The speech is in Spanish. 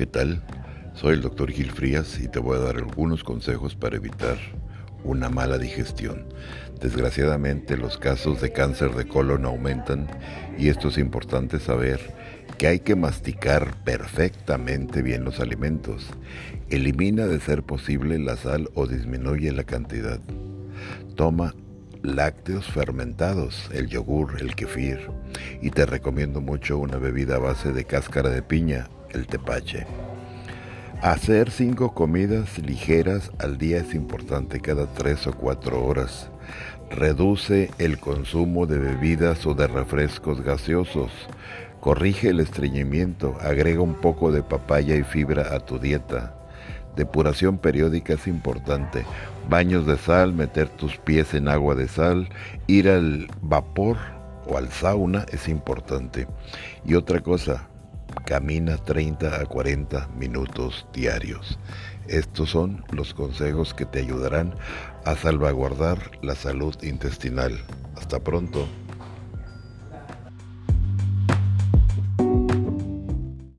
¿Qué tal? Soy el doctor Gil Frías y te voy a dar algunos consejos para evitar una mala digestión. Desgraciadamente los casos de cáncer de colon aumentan y esto es importante saber que hay que masticar perfectamente bien los alimentos. Elimina de ser posible la sal o disminuye la cantidad. Toma lácteos fermentados, el yogur, el kefir, y te recomiendo mucho una bebida a base de cáscara de piña, el tepache. Hacer cinco comidas ligeras al día es importante cada tres o cuatro horas. Reduce el consumo de bebidas o de refrescos gaseosos. Corrige el estreñimiento. Agrega un poco de papaya y fibra a tu dieta. Depuración periódica es importante. Baños de sal, meter tus pies en agua de sal, ir al vapor o al sauna es importante. Y otra cosa, camina 30 a 40 minutos diarios. Estos son los consejos que te ayudarán a salvaguardar la salud intestinal. Hasta pronto.